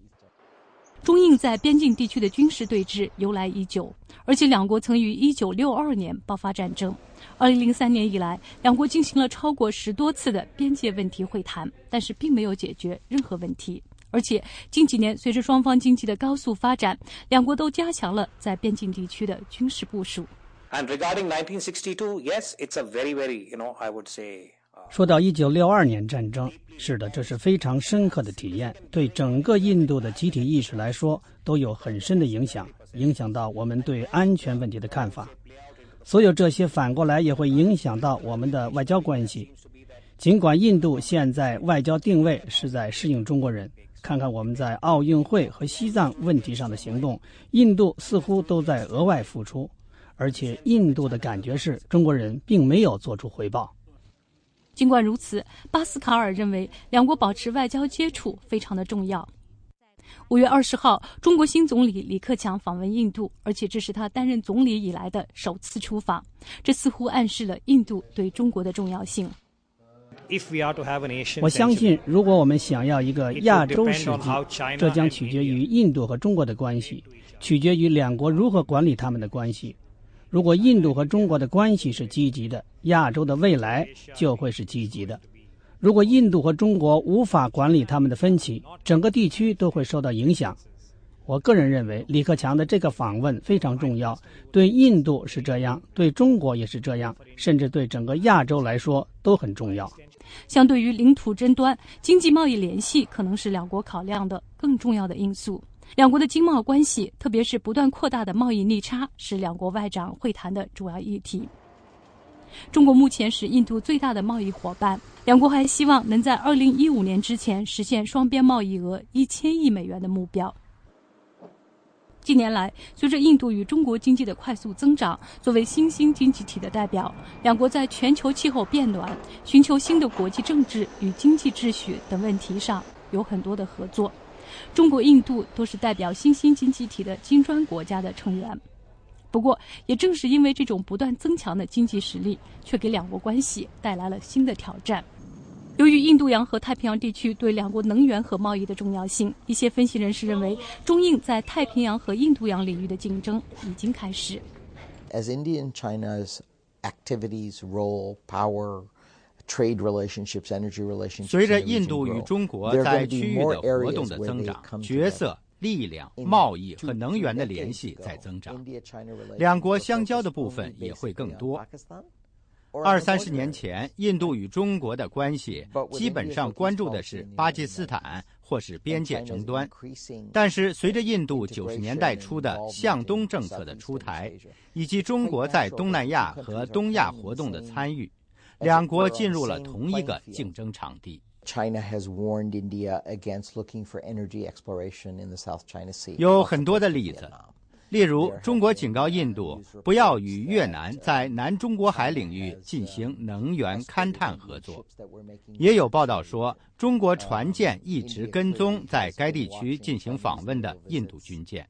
中印在边境地区的军事对峙由来已久，而且两国曾于1962年爆发战争。2003年以来，两国进行了超过十多次的边界问题会谈，但是并没有解决任何问题。而且近几年，随着双方经济的高速发展，两国都加强了在边境地区的军事部署。And regarding 1962, yes, it's a very, very, you know, I would say. 说到一九六二年战争，是的，这是非常深刻的体验，对整个印度的集体意识来说都有很深的影响，影响到我们对安全问题的看法。所有这些反过来也会影响到我们的外交关系。尽管印度现在外交定位是在适应中国人，看看我们在奥运会和西藏问题上的行动，印度似乎都在额外付出，而且印度的感觉是中国人并没有做出回报。尽管如此，巴斯卡尔认为两国保持外交接触非常的重要。五月二十号，中国新总理李克强访问印度，而且这是他担任总理以来的首次出访，这似乎暗示了印度对中国的重要性。我相信，如果我们想要一个亚洲世纪，这将取决于印度和中国的关系，取决于两国如何管理他们的关系。如果印度和中国的关系是积极的，亚洲的未来就会是积极的。如果印度和中国无法管理他们的分歧，整个地区都会受到影响。我个人认为，李克强的这个访问非常重要，对印度是这样，对中国也是这样，甚至对整个亚洲来说都很重要。相对于领土争端，经济贸易联系可能是两国考量的更重要的因素。两国的经贸关系，特别是不断扩大的贸易逆差，是两国外长会谈的主要议题。中国目前是印度最大的贸易伙伴，两国还希望能在2015年之前实现双边贸易额一千亿美元的目标。近年来，随着印度与中国经济的快速增长，作为新兴经济体的代表，两国在全球气候变暖、寻求新的国际政治与经济秩序等问题上有很多的合作。中国、印度都是代表新兴经济体的金砖国家的成员。不过，也正是因为这种不断增强的经济实力，却给两国关系带来了新的挑战。由于印度洋和太平洋地区对两国能源和贸易的重要性，一些分析人士认为，中印在太平洋和印度洋领域的竞争已经开始。As India and China's activities, role, power. trade relationships, energy relationships. 随着印度与中国在区域的活动的增长，角色、力量、贸易和能源的联系在增长，两国相交的部分也会更多。二三十年前，印度与中国的关系基本上关注的是巴基斯坦或是边界争端，但是随着印度九十年代初的向东政策的出台，以及中国在东南亚和东亚活动的参与。两国进入了同一个竞争场地。China has warned India against looking for energy exploration in the South China Sea. 有很多的例子，例如中国警告印度不要与越南在南中国海领域进行能源勘探合作。也有报道说，中国船舰一直跟踪在该地区进行访问的印度军舰。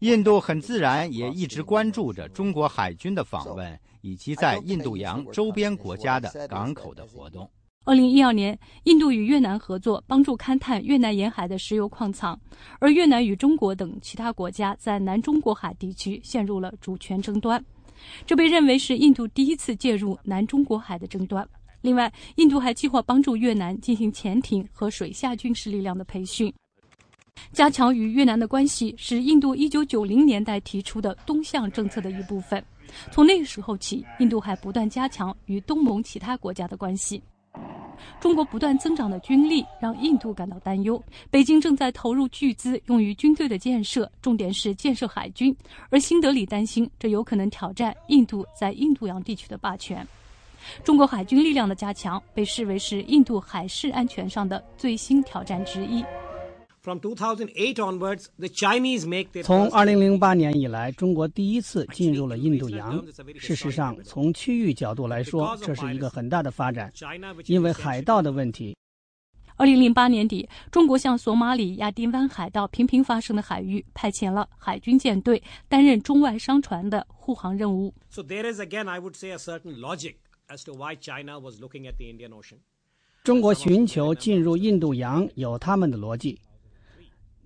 印度很自然也一直关注着中国海军的访问。以及在印度洋周边国家的港口的活动。二零一二年，印度与越南合作，帮助勘探越南沿海的石油矿藏，而越南与中国等其他国家在南中国海地区陷入了主权争端，这被认为是印度第一次介入南中国海的争端。另外，印度还计划帮助越南进行潜艇和水下军事力量的培训。加强与越南的关系是印度一九九零年代提出的东向政策的一部分。从那个时候起，印度还不断加强与东盟其他国家的关系。中国不断增长的军力让印度感到担忧。北京正在投入巨资用于军队的建设，重点是建设海军，而新德里担心这有可能挑战印度在印度洋地区的霸权。中国海军力量的加强被视为是印度海事安全上的最新挑战之一。从2008年以来，中国第一次进入了印度洋。事实上，从区域角度来说，这是一个很大的发展，因为海盗的问题。2008年底，中国向索马里亚丁湾海盗频频发生的海域派遣了海军舰队，担任中外商船的护航任务。中国寻求进入印度洋有他们的逻辑。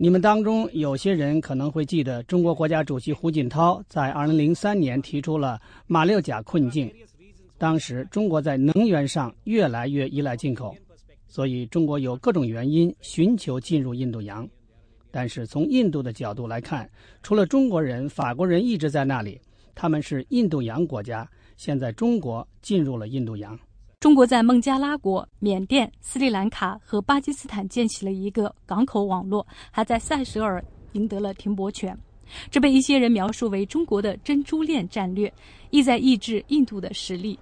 你们当中有些人可能会记得，中国国家主席胡锦涛在2003年提出了“马六甲困境”。当时中国在能源上越来越依赖进口，所以中国有各种原因寻求进入印度洋。但是从印度的角度来看，除了中国人，法国人一直在那里，他们是印度洋国家。现在中国进入了印度洋。中国在孟加拉国、缅甸、斯里兰卡和巴基斯坦建起了一个港口网络，还在塞舌尔赢得了停泊权。这被一些人描述为中国的珍珠链战略，意在抑制印度的实力。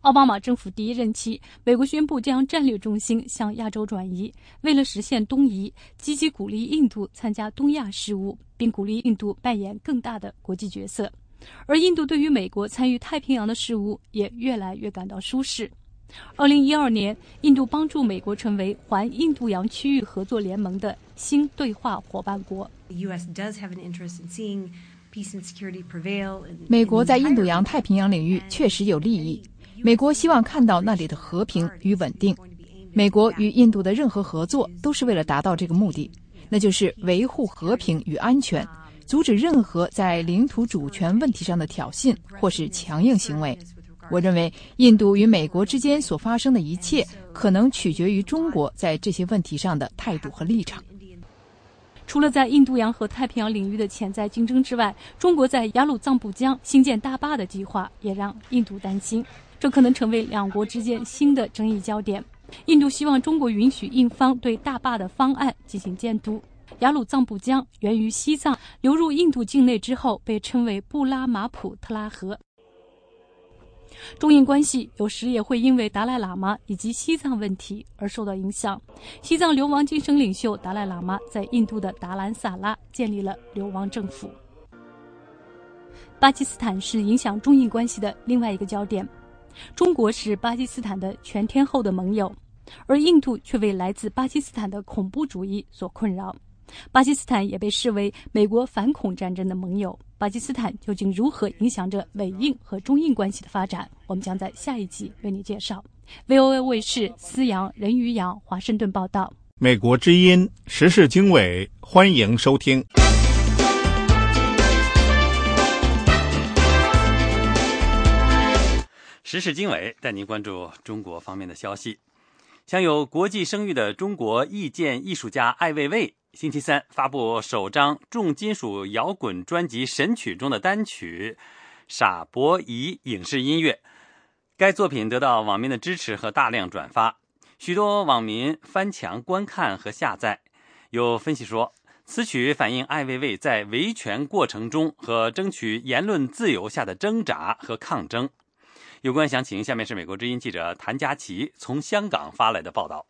奥巴马政府第一任期，美国宣布将战略重心向亚洲转移。为了实现东移，积极鼓励印度参加东亚事务，并鼓励印度扮演更大的国际角色。而印度对于美国参与太平洋的事务也越来越感到舒适。二零一二年，印度帮助美国成为环印度洋区域合作联盟的新对话伙伴国。美国在印度洋太平洋领域确实有利益。美国希望看到那里的和平与稳定。美国与印度的任何合作都是为了达到这个目的，那就是维护和平与安全。阻止任何在领土主权问题上的挑衅或是强硬行为。我认为，印度与美国之间所发生的一切，可能取决于中国在这些问题上的态度和立场。除了在印度洋和太平洋领域的潜在竞争之外，中国在雅鲁藏布江兴建大坝的计划也让印度担心，这可能成为两国之间新的争议焦点。印度希望中国允许印方对大坝的方案进行监督。雅鲁藏布江源于西藏，流入印度境内之后被称为布拉马普特拉河。中印关系有时也会因为达赖喇嘛以及西藏问题而受到影响。西藏流亡精神领袖达赖喇嘛在印度的达兰萨拉建立了流亡政府。巴基斯坦是影响中印关系的另外一个焦点。中国是巴基斯坦的全天候的盟友，而印度却为来自巴基斯坦的恐怖主义所困扰。巴基斯坦也被视为美国反恐战争的盟友。巴基斯坦究竟如何影响着美印和中印关系的发展？我们将在下一集为你介绍。VOA 卫视思阳、任宇阳华盛顿报道。美国之音时事经纬，欢迎收听。时事经纬带您关注中国方面的消息。享有国际声誉的中国意见艺术家艾未未。星期三发布首张重金属摇滚专辑《神曲》中的单曲《傻伯仪》影视音乐，该作品得到网民的支持和大量转发，许多网民翻墙观看和下载。有分析说，此曲反映艾未未在维权过程中和争取言论自由下的挣扎和抗争。有关详情，下面是美国之音记者谭佳琪从香港发来的报道。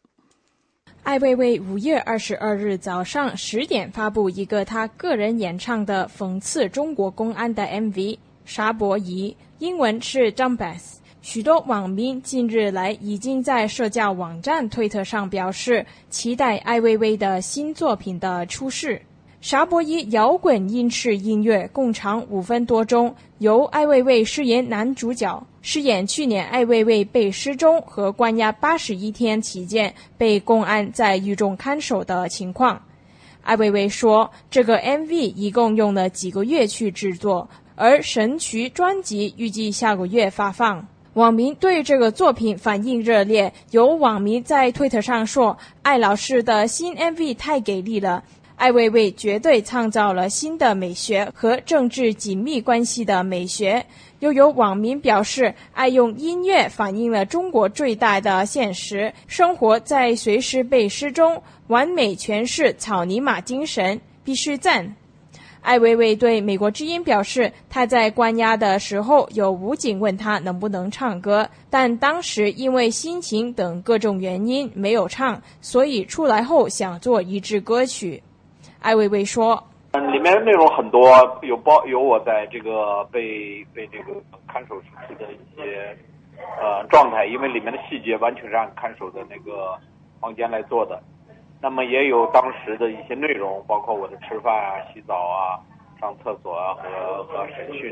艾薇薇五月二十二日早上十点发布一个她个人演唱的讽刺中国公安的 MV《沙伯仪》，英文是 Dumbass。许多网民近日来已经在社交网站推特上表示期待艾薇薇的新作品的出世。沙伯仪摇滚英式音乐共长五分多钟，由艾薇薇饰演男主角。饰演去年艾薇薇被失踪和关押八十一天期间被公安在狱中看守的情况。艾薇薇说：“这个 MV 一共用了几个月去制作，而神曲专辑预计下个月发放。”网民对这个作品反应热烈，有网民在推特上说：“艾老师的新 MV 太给力了，艾薇薇绝对创造了新的美学和政治紧密关系的美学。”又有网民表示，爱用音乐反映了中国最大的现实：生活在随时被失踪，完美诠释草泥马精神，必须赞。艾薇薇对美国之音表示，他在关押的时候有武警问他能不能唱歌，但当时因为心情等各种原因没有唱，所以出来后想做一支歌曲。艾薇薇说。嗯，里面的内容很多，有包有我在这个被被这个看守时期的一些呃状态，因为里面的细节完全是按看守的那个房间来做的。那么也有当时的一些内容，包括我的吃饭啊、洗澡啊、上厕所啊和和审讯。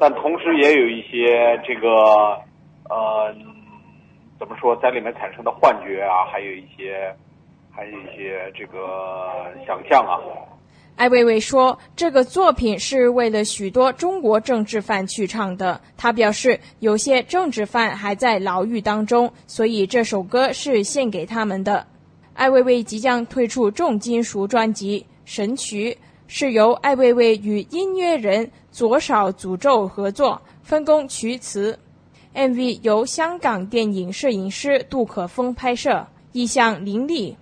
但同时也有一些这个呃怎么说，在里面产生的幻觉啊，还有一些。还有一些这个想象啊。艾薇薇说：“这个作品是为了许多中国政治犯去唱的。他表示，有些政治犯还在牢狱当中，所以这首歌是献给他们的。”艾薇薇即将推出重金属专辑《神曲》，是由艾薇薇与音乐人左少诅咒合作，分工曲词。MV 由香港电影摄影师杜可风拍摄，意象凌厉。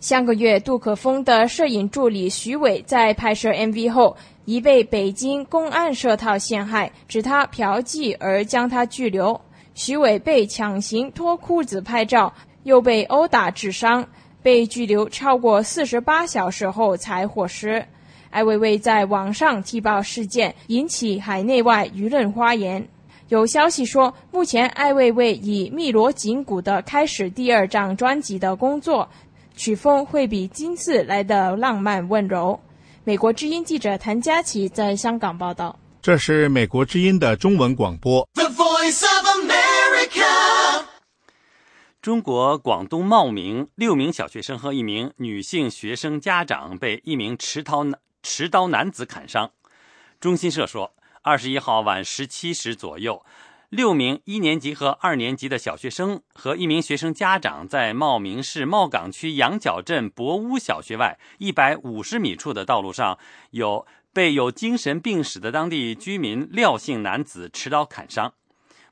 上个月，杜可风的摄影助理徐伟在拍摄 MV 后，已被北京公安设套陷害，指他嫖妓而将他拘留。徐伟被强行脱裤子拍照，又被殴打致伤，被拘留超过四十八小时后才获释。艾薇薇在网上踢爆事件，引起海内外舆论哗然。有消息说，目前艾薇薇以密罗紧鼓的开始第二张专辑的工作。曲风会比今次来的浪漫温柔。美国之音记者谭佳琪在香港报道。这是美国之音的中文广播。The Voice of America 中国广东茂名六名小学生和一名女性学生家长被一名持刀持刀男子砍伤。中新社说，二十一号晚十七时左右。六名一年级和二年级的小学生和一名学生家长在茂名市茂岗区羊角镇博屋小学外一百五十米处的道路上，有被有精神病史的当地居民廖姓男子持刀砍伤。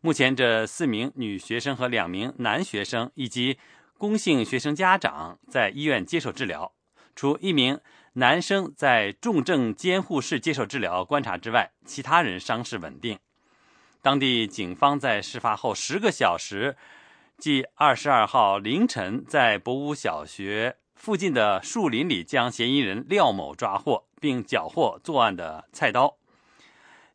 目前，这四名女学生和两名男学生以及龚姓学生家长在医院接受治疗。除一名男生在重症监护室接受治疗观察之外，其他人伤势稳定。当地警方在事发后十个小时，即二十二号凌晨，在博屋小学附近的树林里将嫌疑人廖某抓获，并缴获作案的菜刀。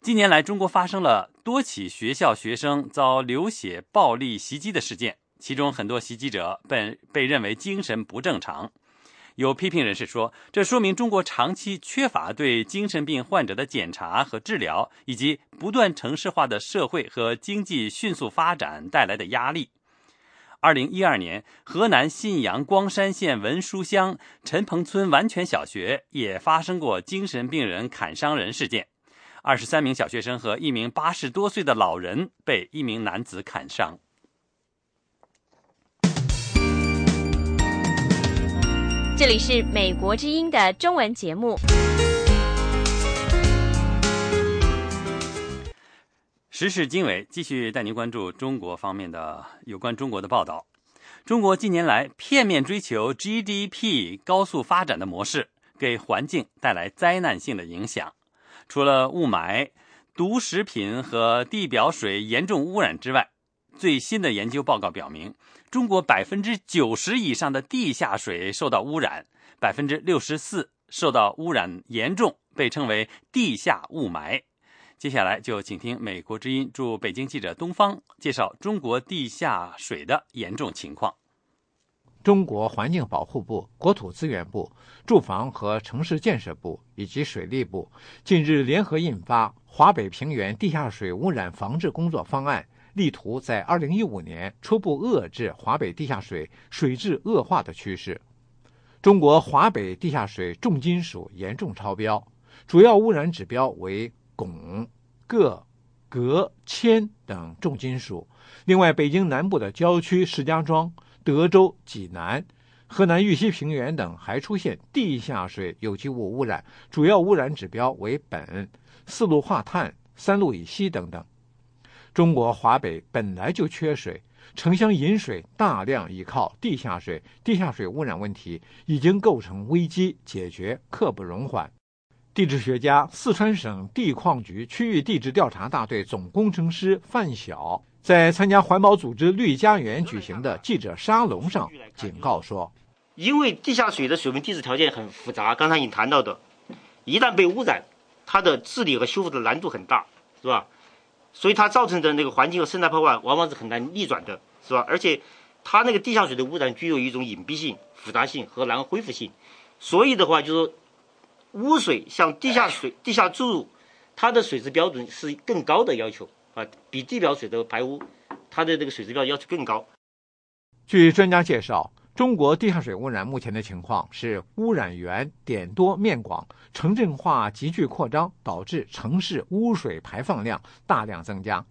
近年来，中国发生了多起学校学生遭流血暴力袭击的事件，其中很多袭击者被被认为精神不正常。有批评人士说，这说明中国长期缺乏对精神病患者的检查和治疗，以及不断城市化的社会和经济迅速发展带来的压力。二零一二年，河南信阳光山县文殊乡陈棚村完全小学也发生过精神病人砍伤人事件，二十三名小学生和一名八十多岁的老人被一名男子砍伤。这里是美国之音的中文节目。时事经纬继续带您关注中国方面的有关中国的报道。中国近年来片面追求 GDP 高速发展的模式，给环境带来灾难性的影响。除了雾霾、毒食品和地表水严重污染之外，最新的研究报告表明。中国百分之九十以上的地下水受到污染，百分之六十四受到污染严重，被称为地下雾霾。接下来就请听美国之音驻北京记者东方介绍中国地下水的严重情况。中国环境保护部、国土资源部、住房和城市建设部以及水利部近日联合印发《华北平原地下水污染防治工作方案》。力图在二零一五年初步遏制华北地下水水质恶化的趋势。中国华北地下水重金属严重超标，主要污染指标为汞、铬、镉、铅等重金属。另外，北京南部的郊区石家庄、德州、济南、河南玉溪平原等还出现地下水有机物污染，主要污染指标为苯、四氯化碳、三氯乙烯等等。中国华北本来就缺水，城乡饮水大量依靠地下水，地下水污染问题已经构成危机，解决刻不容缓。地质学家、四川省地矿局区域地质调查大队总工程师范晓在参加环保组织“绿家园”举行的记者沙龙上警告说：“因为地下水的水文地质条件很复杂，刚才你谈到的，一旦被污染，它的治理和修复的难度很大，是吧？”所以它造成的那个环境和生态破坏，往往是很难逆转的，是吧？而且，它那个地下水的污染具有一种隐蔽性、复杂性和难恢复性。所以的话，就是说，污水向地下水、地下注入，它的水质标准是更高的要求啊，比地表水的排污，它的这个水质标要求更高。据专家介绍，中国地下水污染目前的情况是污染源点多面广，城镇化急剧扩张，导致城市污水排放量大量增加。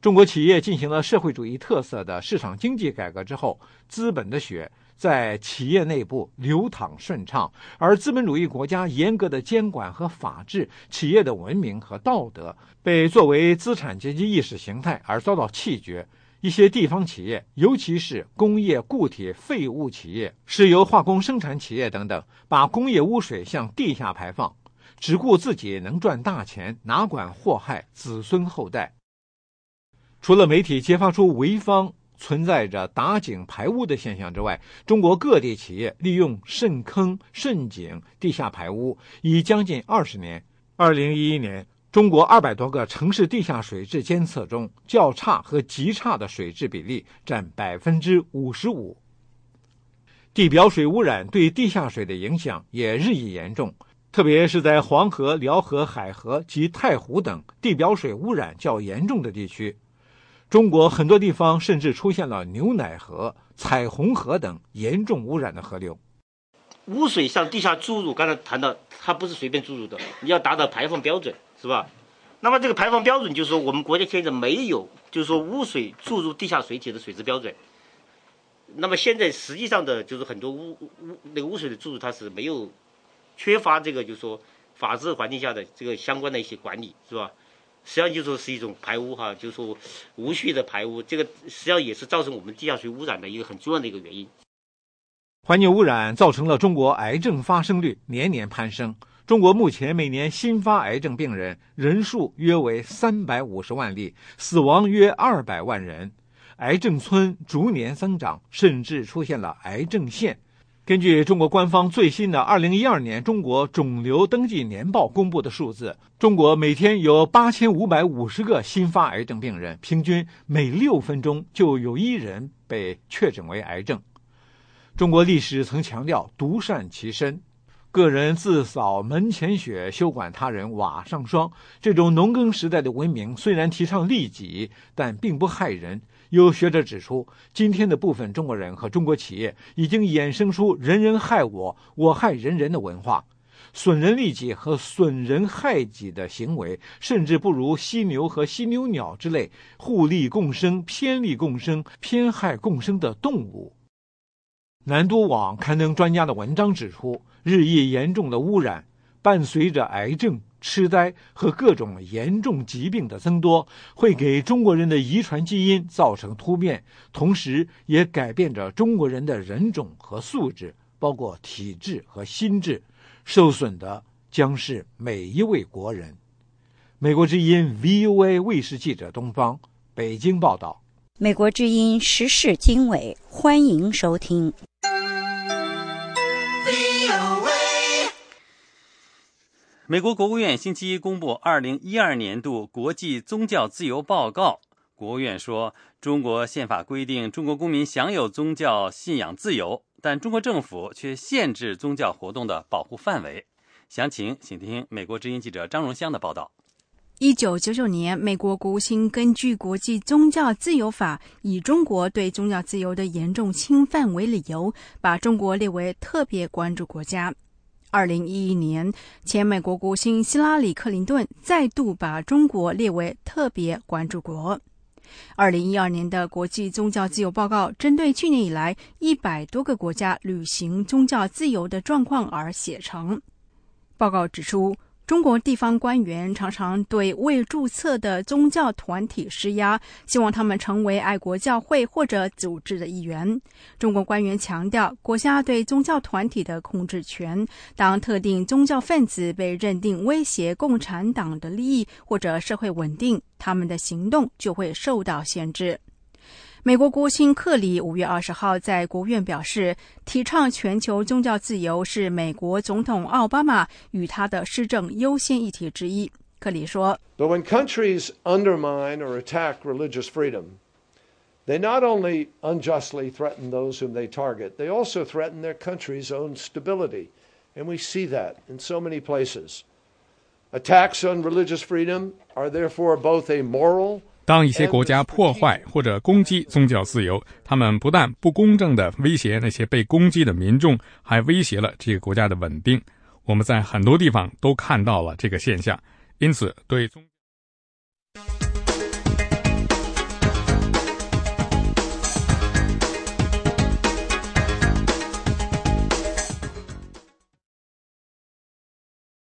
中国企业进行了社会主义特色的市场经济改革之后，资本的血在企业内部流淌顺畅，而资本主义国家严格的监管和法治，企业的文明和道德被作为资产阶级意识形态而遭到弃绝。一些地方企业，尤其是工业固体废物企业、石油化工生产企业等等，把工业污水向地下排放，只顾自己能赚大钱，哪管祸害子孙后代。除了媒体揭发出潍坊存在着打井排污的现象之外，中国各地企业利用渗坑、渗井、地下排污已将近二十年。二零一一年。中国二百多个城市地下水质监测中，较差和极差的水质比例占百分之五十五。地表水污染对地下水的影响也日益严重，特别是在黄河、辽河、海河及太湖等地表水污染较严重的地区。中国很多地方甚至出现了牛奶河、彩虹河等严重污染的河流。污水向地下注入，刚才谈到，它不是随便注入的，你要达到排放标准。是吧？那么这个排放标准就是说，我们国家现在没有，就是说污水注入地下水体的水质标准。那么现在实际上的就是很多污污那个污水的注入，它是没有缺乏这个，就是说法治环境下的这个相关的一些管理，是吧？实际上就说是一种排污哈，就是说无序的排污，这个实际上也是造成我们地下水污染的一个很重要的一个原因。环境污染造成了中国癌症发生率年年攀升。中国目前每年新发癌症病人人数约为三百五十万例，死亡约二百万人，癌症村逐年增长，甚至出现了癌症县。根据中国官方最新的二零一二年中国肿瘤登记年报公布的数字，中国每天有八千五百五十个新发癌症病人，平均每六分钟就有一人被确诊为癌症。中国历史曾强调独善其身。个人自扫门前雪，休管他人瓦上霜。这种农耕时代的文明虽然提倡利己，但并不害人。有学者指出，今天的部分中国人和中国企业已经衍生出“人人害我，我害人人”的文化，损人利己和损人害己的行为，甚至不如犀牛和犀牛鸟之类互利共生、偏利共生、偏害共生的动物。南都网刊登专家的文章指出。日益严重的污染，伴随着癌症、痴呆和各种严重疾病的增多，会给中国人的遗传基因造成突变，同时也改变着中国人的人种和素质，包括体质和心智。受损的将是每一位国人。美国之音 VOA 卫视记者东方北京报道。美国之音时事经纬，欢迎收听。美国国务院星期一公布二零一二年度国际宗教自由报告。国务院说，中国宪法规定中国公民享有宗教信仰自由，但中国政府却限制宗教活动的保护范围。详情，请听美国之音记者张荣香的报道。一九九九年，美国国务卿根据国际宗教自由法，以中国对宗教自由的严重侵犯为理由，把中国列为特别关注国家。二零一一年，前美国国务卿希拉里·克林顿再度把中国列为特别关注国。二零一二年的国际宗教自由报告针对去年以来一百多个国家履行宗教自由的状况而写成。报告指出。中国地方官员常常对未注册的宗教团体施压，希望他们成为爱国教会或者组织的一员。中国官员强调国家对宗教团体的控制权。当特定宗教分子被认定威胁共产党的利益或者社会稳定，他们的行动就会受到限制。美国国务卿克里五月二十号在国务院表示，提倡全球宗教自由是美国总统奥巴马与他的施政优先议题之一。克里说：“But when countries undermine or attack religious freedom, they not only unjustly threaten those whom they target, they also threaten their country's own stability, and we see that in so many places. Attacks on religious freedom are therefore both a moral 当一些国家破坏或者攻击宗教自由，他们不但不公正地威胁那些被攻击的民众，还威胁了这个国家的稳定。我们在很多地方都看到了这个现象，因此对宗。